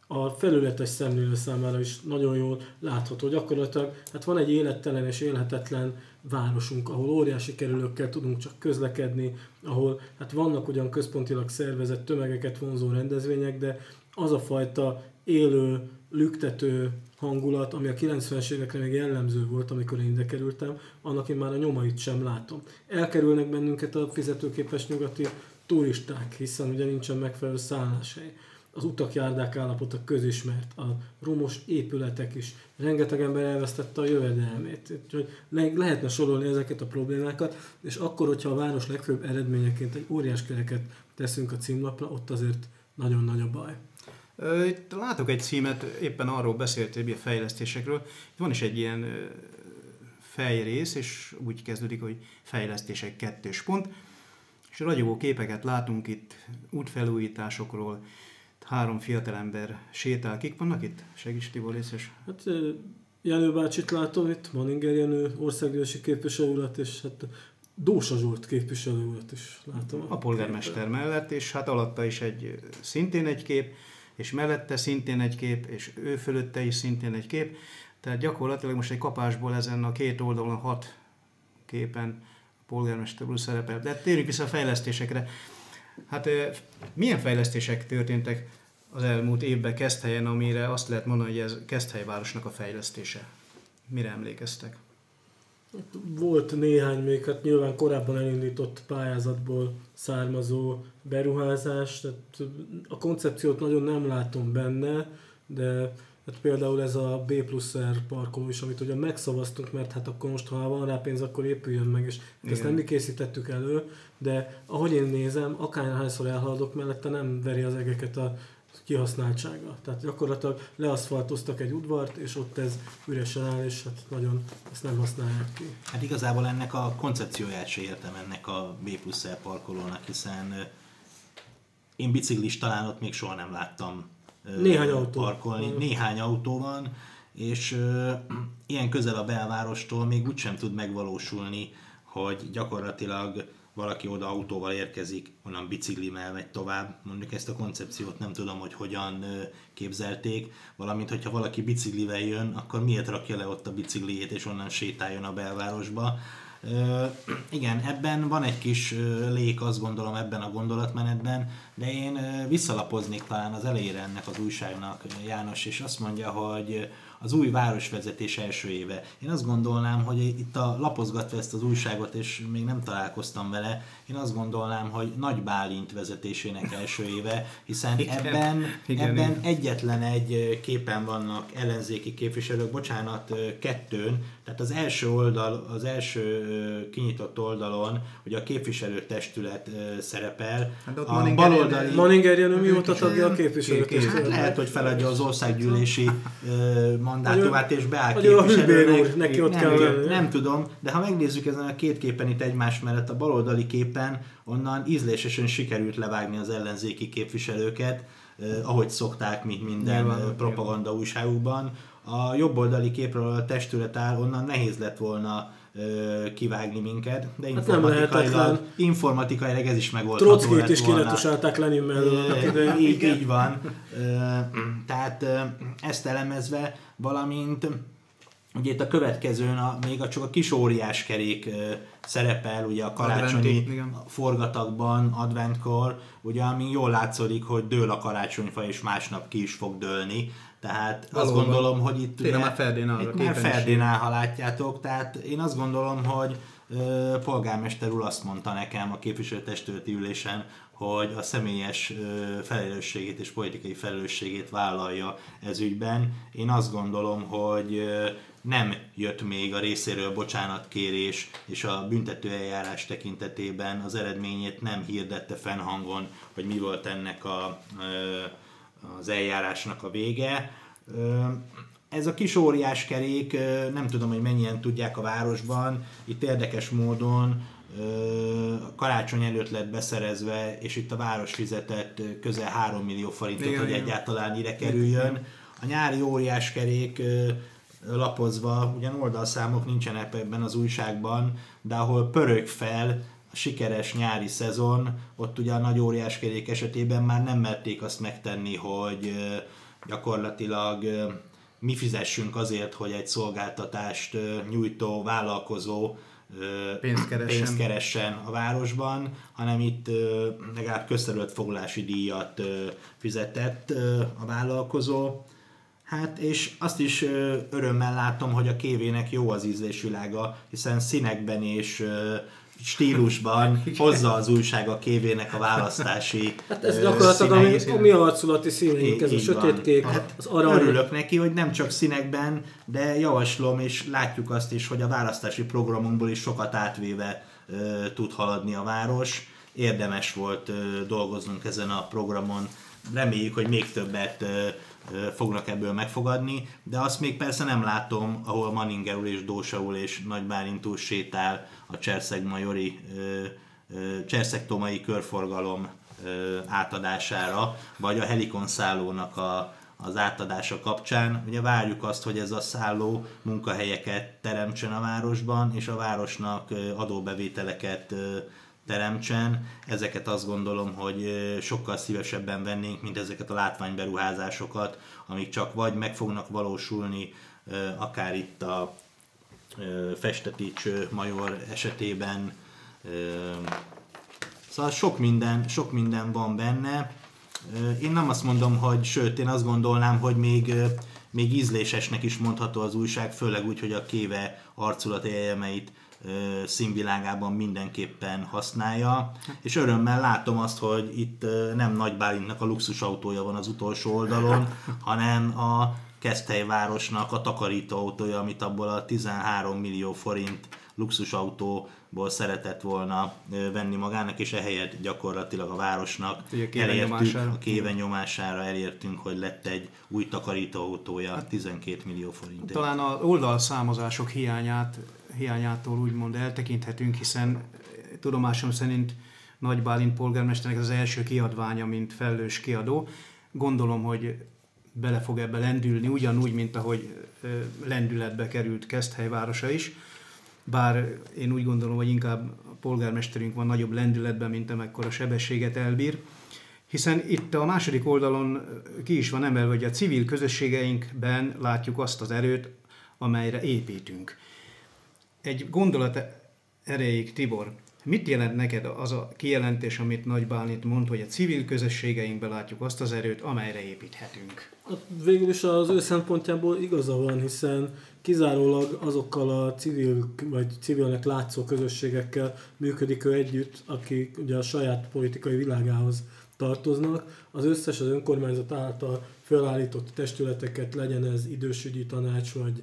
a felületes szemlélő számára is nagyon jól látható. Gyakorlatilag hát van egy élettelen és élhetetlen városunk, ahol óriási kerülőkkel tudunk csak közlekedni, ahol hát vannak ugyan központilag szervezett tömegeket vonzó rendezvények, de az a fajta élő, lüktető hangulat, ami a 90-es évekre még jellemző volt, amikor én ide kerültem, annak én már a nyomait sem látom. Elkerülnek bennünket a fizetőképes nyugati turisták, hiszen ugye nincsen megfelelő szálláshely. az utak, járdák állapota közismert, a romos épületek is, rengeteg ember elvesztette a jövedelmét. Úgyhogy le- lehetne sorolni ezeket a problémákat, és akkor, hogyha a város legfőbb eredményeként egy óriás kereket teszünk a címlapra, ott azért nagyon nagy a baj. Itt látok egy címet, éppen arról beszéltél, a fejlesztésekről. Itt van is egy ilyen fejrész, és úgy kezdődik, hogy fejlesztések kettős pont. És ragyogó képeket látunk itt útfelújításokról. Három fiatalember sétál. Kik vannak itt? Segíts Tibor, részes. Hát Jenő bácsit látom itt, Maninger Jenő, országgyűlési képviselő urat, és hát Dósa Zsolt képviselő urat is látom. A polgármester mellett, és hát alatta is egy szintén egy kép, és mellette szintén egy kép, és ő fölötte is szintén egy kép. Tehát gyakorlatilag most egy kapásból ezen a két oldalon hat képen a polgármester úr szerepel. De térjünk vissza a fejlesztésekre. Hát milyen fejlesztések történtek az elmúlt évben Keszthelyen, amire azt lehet mondani, hogy ez Keszthely a fejlesztése? Mire emlékeztek? Volt néhány még, hát nyilván korábban elindított pályázatból származó beruházás, tehát a koncepciót nagyon nem látom benne, de hát például ez a B plusz R parkoló is, amit ugye megszavaztunk, mert hát akkor most, ha van rá pénz, akkor épüljön meg, és ezt Igen. nem mi készítettük elő, de ahogy én nézem, akárhányszor elhaladok mellette, nem veri az egeket a kihasználtsága. Tehát gyakorlatilag leaszfaltoztak egy udvart, és ott ez üresen áll, és hát nagyon ezt nem használják ki. Hát igazából ennek a koncepcióját se értem ennek a B plusz L parkolónak, hiszen én biciklis talán ott még soha nem láttam Néhány autó. parkolni. Néhány autó van, és ilyen közel a belvárostól még úgysem tud megvalósulni, hogy gyakorlatilag valaki oda autóval érkezik, onnan biciklimmel megy tovább. Mondjuk ezt a koncepciót nem tudom, hogy hogyan képzelték, valamint hogyha valaki biciklivel jön, akkor miért rakja le ott a bicikliét és onnan sétáljon a belvárosba. Ö, igen, ebben van egy kis lék, azt gondolom ebben a gondolatmenetben, de én visszalapoznék talán az elejére ennek az újságnak, János, és azt mondja, hogy az új városvezetés első éve. Én azt gondolnám, hogy itt a lapozgatva ezt az újságot, és még nem találkoztam vele, én azt gondolnám, hogy Nagy Bálint vezetésének első éve, hiszen Igen. ebben, Igen, ebben igen. egyetlen egy képen vannak ellenzéki képviselők, bocsánat, kettőn, tehát az első oldal, az első kinyitott oldalon, ugye a képviselőtestület szerepel, Hát ott a Maninger- baloldali... Maninger Jenő Ők mióta tagja a képviselőtestületnek? Hát lehet, hogy feladja az országgyűlési mandátumát és beáll képviselőnek. Neki ott nem, kell nem, nem tudom, de ha megnézzük ezen a két képen itt egymás mellett, a baloldali képen, onnan ízlésesen sikerült levágni az ellenzéki képviselőket, ahogy szokták, mint minden Nyilván, propaganda újságukban. A jobboldali képről a testület áll, onnan nehéz lett volna kivágni minket, de Hát informatikailag, lehetetlen. informatikailag ez is megoldható Trockit lett is kiretusálták Lenin mellől így, így van. Tehát ezt elemezve, valamint ugye itt a következőn a, még a, csak a kis óriás kerék ö, szerepel, ugye a karácsonyi Adventi, igen. forgatagban, adventkor, ugye ami jól látszik, hogy dől a karácsonyfa, és másnap ki is fog dőlni. Tehát azt Valóban. gondolom, hogy itt Tényleg már a itt már áll, ha látjátok, tehát én azt gondolom, hogy ö, polgármester úr azt mondta nekem a képviselőtestületi ülésen, hogy a személyes felelősségét és politikai felelősségét vállalja ez ügyben. Én azt gondolom, hogy nem jött még a részéről bocsánatkérés, és a büntetőeljárás tekintetében az eredményét nem hirdette fennhangon, hogy mi volt ennek a, az eljárásnak a vége. Ez a kis óriás kerék, nem tudom, hogy mennyien tudják a városban, itt érdekes módon karácsony előtt lett beszerezve, és itt a város fizetett közel 3 millió forintot, Igen, hogy igen. egyáltalán ide kerüljön. A nyári óriás kerék lapozva, ugyan oldalszámok nincsenek ebben az újságban, de ahol pörög fel a sikeres nyári szezon, ott ugye a nagy óriás kerék esetében már nem merték azt megtenni, hogy gyakorlatilag mi fizessünk azért, hogy egy szolgáltatást nyújtó vállalkozó Pénzt keressen. pénzt keressen a városban, hanem itt legalább közterületfoglalási díjat ö, fizetett a vállalkozó. Hát és azt is ö, örömmel látom, hogy a kévének jó az ízlésvilága, hiszen színekben és ö, stílusban *laughs* hozza az újság a kévének a választási Hát ez gyakorlatilag a mi, színei. a mi arculati színeink, ez a sötétkék, Hát az arany. Örülök neki, hogy nem csak színekben, de javaslom, és látjuk azt is, hogy a választási programunkból is sokat átvéve ö, tud haladni a város. Érdemes volt ö, dolgoznunk ezen a programon. Reméljük, hogy még többet ö, fognak ebből megfogadni, de azt még persze nem látom, ahol Maninger úr és Dósa úr és Nagy Bálint úr sétál a Cserszeg-Majori ö, ö, Cserszeg-Tomai körforgalom átadására, vagy a Helikon szállónak a, az átadása kapcsán. Ugye várjuk azt, hogy ez a szálló munkahelyeket teremtsen a városban, és a városnak adóbevételeket teremtsen. Ezeket azt gondolom, hogy sokkal szívesebben vennénk, mint ezeket a látványberuházásokat, amik csak vagy meg fognak valósulni, akár itt a Festetics Major esetében, Szóval sok minden, sok minden van benne. Én nem azt mondom, hogy sőt, én azt gondolnám, hogy még, még ízlésesnek is mondható az újság, főleg úgy, hogy a kéve arculati elemeit színvilágában mindenképpen használja. És örömmel látom azt, hogy itt nem Nagy Bálintnak a luxusautója van az utolsó oldalon, *laughs* hanem a Keszthely városnak a takarítóautója, amit abból a 13 millió forint luxusautóból szeretett volna venni magának, és ehelyett gyakorlatilag a városnak a elértünk, nyomására. a kéven nyomására elértünk, hogy lett egy új takarítóautója 12 millió forintért. Talán az oldalszámozások hiányát, hiányától úgymond eltekinthetünk, hiszen tudomásom szerint Nagy Bálint polgármesternek az első kiadványa, mint felelős kiadó. Gondolom, hogy bele fog ebbe lendülni, ugyanúgy, mint ahogy ö, lendületbe került Keszthely városa is. Bár én úgy gondolom, hogy inkább a polgármesterünk van nagyobb lendületben, mint amekkora sebességet elbír. Hiszen itt a második oldalon ki is van emelve, hogy a civil közösségeinkben látjuk azt az erőt, amelyre építünk. Egy gondolat erejéig, Tibor, mit jelent neked az a kijelentés, amit Nagy Bálint mond, hogy a civil közösségeinkben látjuk azt az erőt, amelyre építhetünk? Hát végül is az ő szempontjából igaza van, hiszen kizárólag azokkal a civil vagy civilnek látszó közösségekkel működik ő együtt, akik ugye a saját politikai világához tartoznak. Az összes az önkormányzat által felállított testületeket, legyen ez idősügyi tanács vagy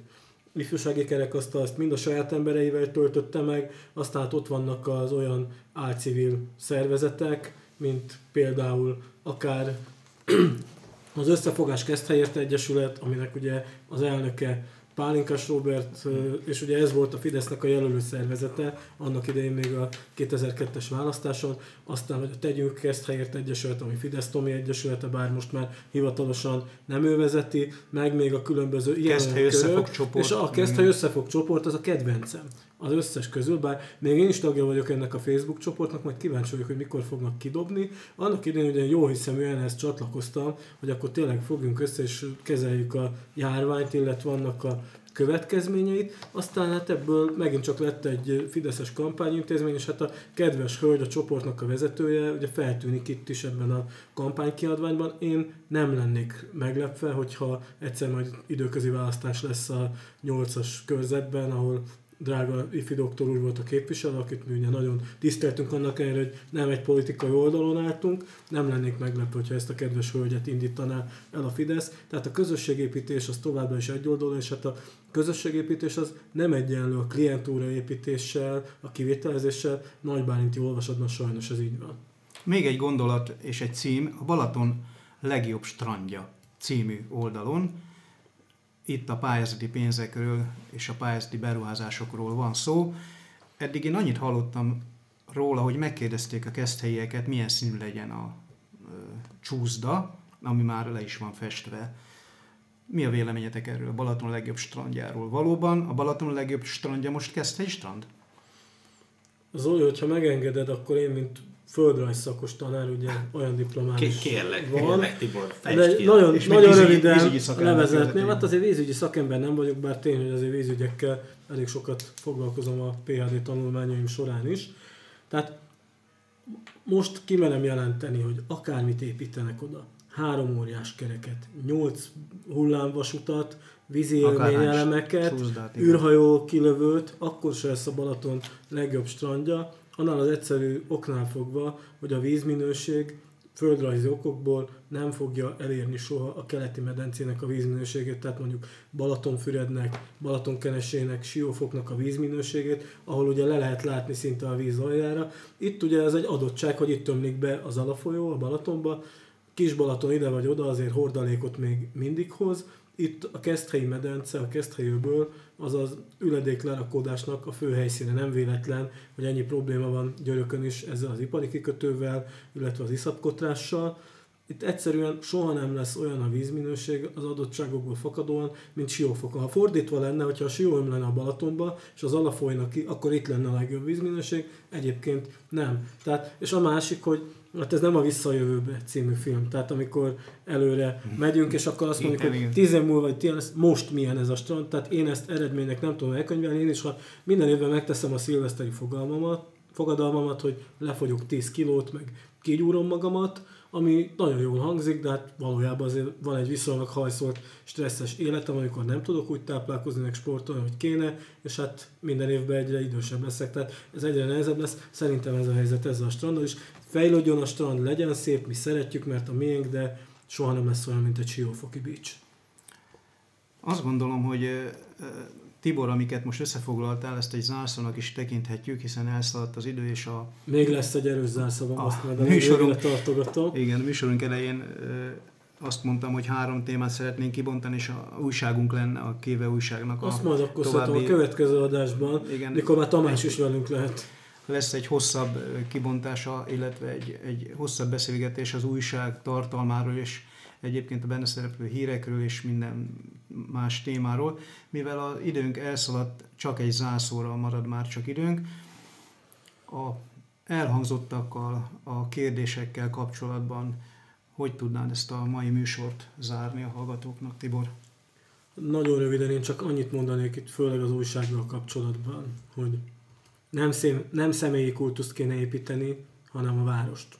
ifjúsági kerekasztal, azt mind a saját embereivel töltötte meg, aztán hát ott vannak az olyan álcivil szervezetek, mint például akár *clears throat* az Összefogás Keszthelyért Egyesület, aminek ugye az elnöke Pálinkas Robert, és ugye ez volt a Fidesznek a jelölő szervezete, annak idején még a 2002-es választáson, aztán hogy a Tegyünk Keszthelyért Egyesület, ami Fidesz Tomi Egyesülete, bár most már hivatalosan nem ő vezeti, meg még a különböző ilyen körök, csoport. És a Keszthely Összefog csoport az a kedvencem az összes közül, bár még én is tagja vagyok ennek a Facebook csoportnak, majd kíváncsi vagyok, hogy mikor fognak kidobni. Annak idején ugye jó hiszeműen ehhez csatlakoztam, hogy akkor tényleg fogjunk össze és kezeljük a járványt, illetve annak a következményeit. Aztán hát ebből megint csak lett egy Fideszes kampányintézmény, és hát a kedves hölgy, a csoportnak a vezetője, ugye feltűnik itt is ebben a kampánykiadványban. Én nem lennék meglepve, hogyha egyszer majd időközi választás lesz a 8-as körzetben, ahol drága ifi doktor úr volt a képviselő, akit mi ugye nagyon tiszteltünk annak ellenére, hogy nem egy politikai oldalon álltunk, nem lennék meglepő, hogyha ezt a kedves hölgyet indítaná el a Fidesz. Tehát a közösségépítés az továbbra is egy oldalon, és hát a közösségépítés az nem egyenlő a klientúra építéssel, a kivételezéssel. Nagy Bálinti olvasatban sajnos ez így van. Még egy gondolat és egy cím, a Balaton legjobb strandja című oldalon. Itt a pályázati pénzekről és a pályázati beruházásokról van szó. Eddig én annyit hallottam róla, hogy megkérdezték a keszthelyieket, milyen színű legyen a ö, csúszda, ami már le is van festve. Mi a véleményetek erről a Balaton legjobb strandjáról? Valóban a Balaton legjobb strandja most Keszthely strand? Zoli, hogyha megengeded, akkor én, mint földrajz szakos tanár, ugye olyan diplomám is K- kérlek, van. kérlek, Tibor, De ki. nagyon, És nagyon vízügyi- röviden vízügyi levezetném. Hát azért vízügyi szakember nem vagyok, bár tény, hogy azért vízügyekkel elég sokat foglalkozom a PhD tanulmányaim során is. Tehát most kimerem jelenteni, hogy akármit építenek oda, három óriás kereket, nyolc hullámvasutat, vízi élményelemeket, űrhajó kilövőt, akkor se lesz a Balaton legjobb strandja. Annál az egyszerű oknál fogva, hogy a vízminőség földrajzi okokból nem fogja elérni soha a keleti medencének a vízminőségét, tehát mondjuk Balatonfürednek, Balatonkenesének, Siófoknak a vízminőségét, ahol ugye le lehet látni szinte a víz aljára. Itt ugye ez egy adottság, hogy itt tömlik be az alafolyó a Balatonba, Kis Balaton ide vagy oda azért hordalékot még mindig hoz, itt a Keszthelyi medence, a Keszthelyőből, azaz üledék lerakódásnak a fő helyszíne nem véletlen, hogy ennyi probléma van Györökön is ezzel az ipari kikötővel, illetve az iszapkotrással. Itt egyszerűen soha nem lesz olyan a vízminőség az adottságokból fakadóan, mint Siófokon. Ha fordítva lenne, hogyha a Sió lenne a Balatonba, és az ala folyna ki, akkor itt lenne a legjobb vízminőség, egyébként nem. Tehát, és a másik, hogy Hát ez nem a Visszajövőbe című film. Tehát amikor előre megyünk, és akkor azt mondjuk, hogy tíz év múlva, lesz, most milyen ez a strand. Tehát én ezt eredménynek nem tudom elkönyvelni. Én is, ha minden évben megteszem a szilveszteri fogalmamat, fogadalmamat, hogy lefogyok 10 kilót, meg kigyúrom magamat, ami nagyon jól hangzik, de hát valójában azért van egy viszonylag hajszolt, stresszes életem, amikor nem tudok úgy táplálkozni, meg sportolni, hogy kéne, és hát minden évben egyre idősebb leszek, tehát ez egyre nehezebb lesz. Szerintem ez a helyzet ezzel a strandon is. Fejlődjön a strand, legyen szép, mi szeretjük, mert a miénk, de soha nem lesz olyan, mint egy Siófoki Beach. Azt gondolom, hogy Tibor, amiket most összefoglaltál, ezt egy zárszónak is tekinthetjük, hiszen elszaladt az idő, és a... Még lesz egy erős zárszavam, azt majd a műsorunk, tartogatom. Igen, a műsorunk elején azt mondtam, hogy három témát szeretnénk kibontani, és a újságunk lenne a Kéve újságnak azt a majd akkor további... a következő adásban, igen, mikor már Tamás is velünk lehet. Lesz egy hosszabb kibontása, illetve egy, egy hosszabb beszélgetés az újság tartalmáról, és egyébként a benne szereplő hírekről és minden más témáról. Mivel az időnk elszaladt, csak egy zászóra marad már csak időnk. A elhangzottakkal, a kérdésekkel kapcsolatban hogy tudnád ezt a mai műsort zárni a hallgatóknak, Tibor? Nagyon röviden én csak annyit mondanék itt, főleg az újsággal kapcsolatban, hogy nem, szém, nem személyi kultuszt kéne építeni, hanem a várost.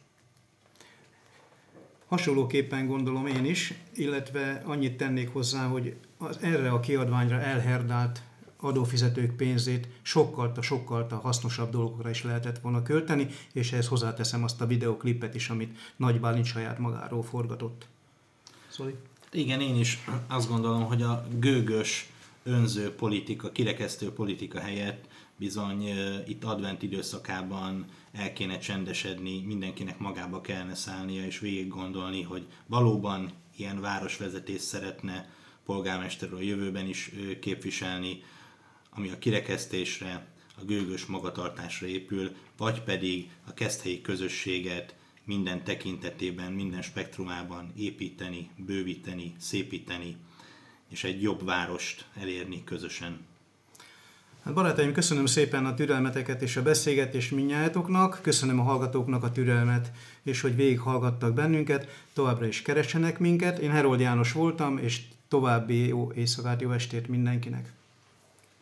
Hasonlóképpen gondolom én is, illetve annyit tennék hozzá, hogy az erre a kiadványra elherdált adófizetők pénzét sokkal sokkal hasznosabb dolgokra is lehetett volna költeni, és ehhez hozzáteszem azt a videoklipet is, amit Nagy Bálint saját magáról forgatott. Szóval... Igen, én is azt gondolom, hogy a gőgös, önző politika, kirekesztő politika helyett bizony itt advent időszakában el kéne csendesedni, mindenkinek magába kellene szállnia és végig gondolni, hogy valóban ilyen városvezetés szeretne polgármester a jövőben is képviselni, ami a kirekesztésre, a gőgös magatartásra épül, vagy pedig a keszthelyi közösséget minden tekintetében, minden spektrumában építeni, bővíteni, szépíteni, és egy jobb várost elérni közösen. Hát barátaim, köszönöm szépen a türelmeteket és a beszélgetést minnyájatoknak, köszönöm a hallgatóknak a türelmet, és hogy végighallgattak bennünket, továbbra is keressenek minket. Én Herold János voltam, és további jó éjszakát, jó estét mindenkinek.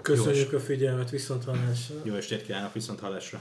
Köszönjük a figyelmet, viszont hallásra. Jó estét kívánok, viszont hallásra.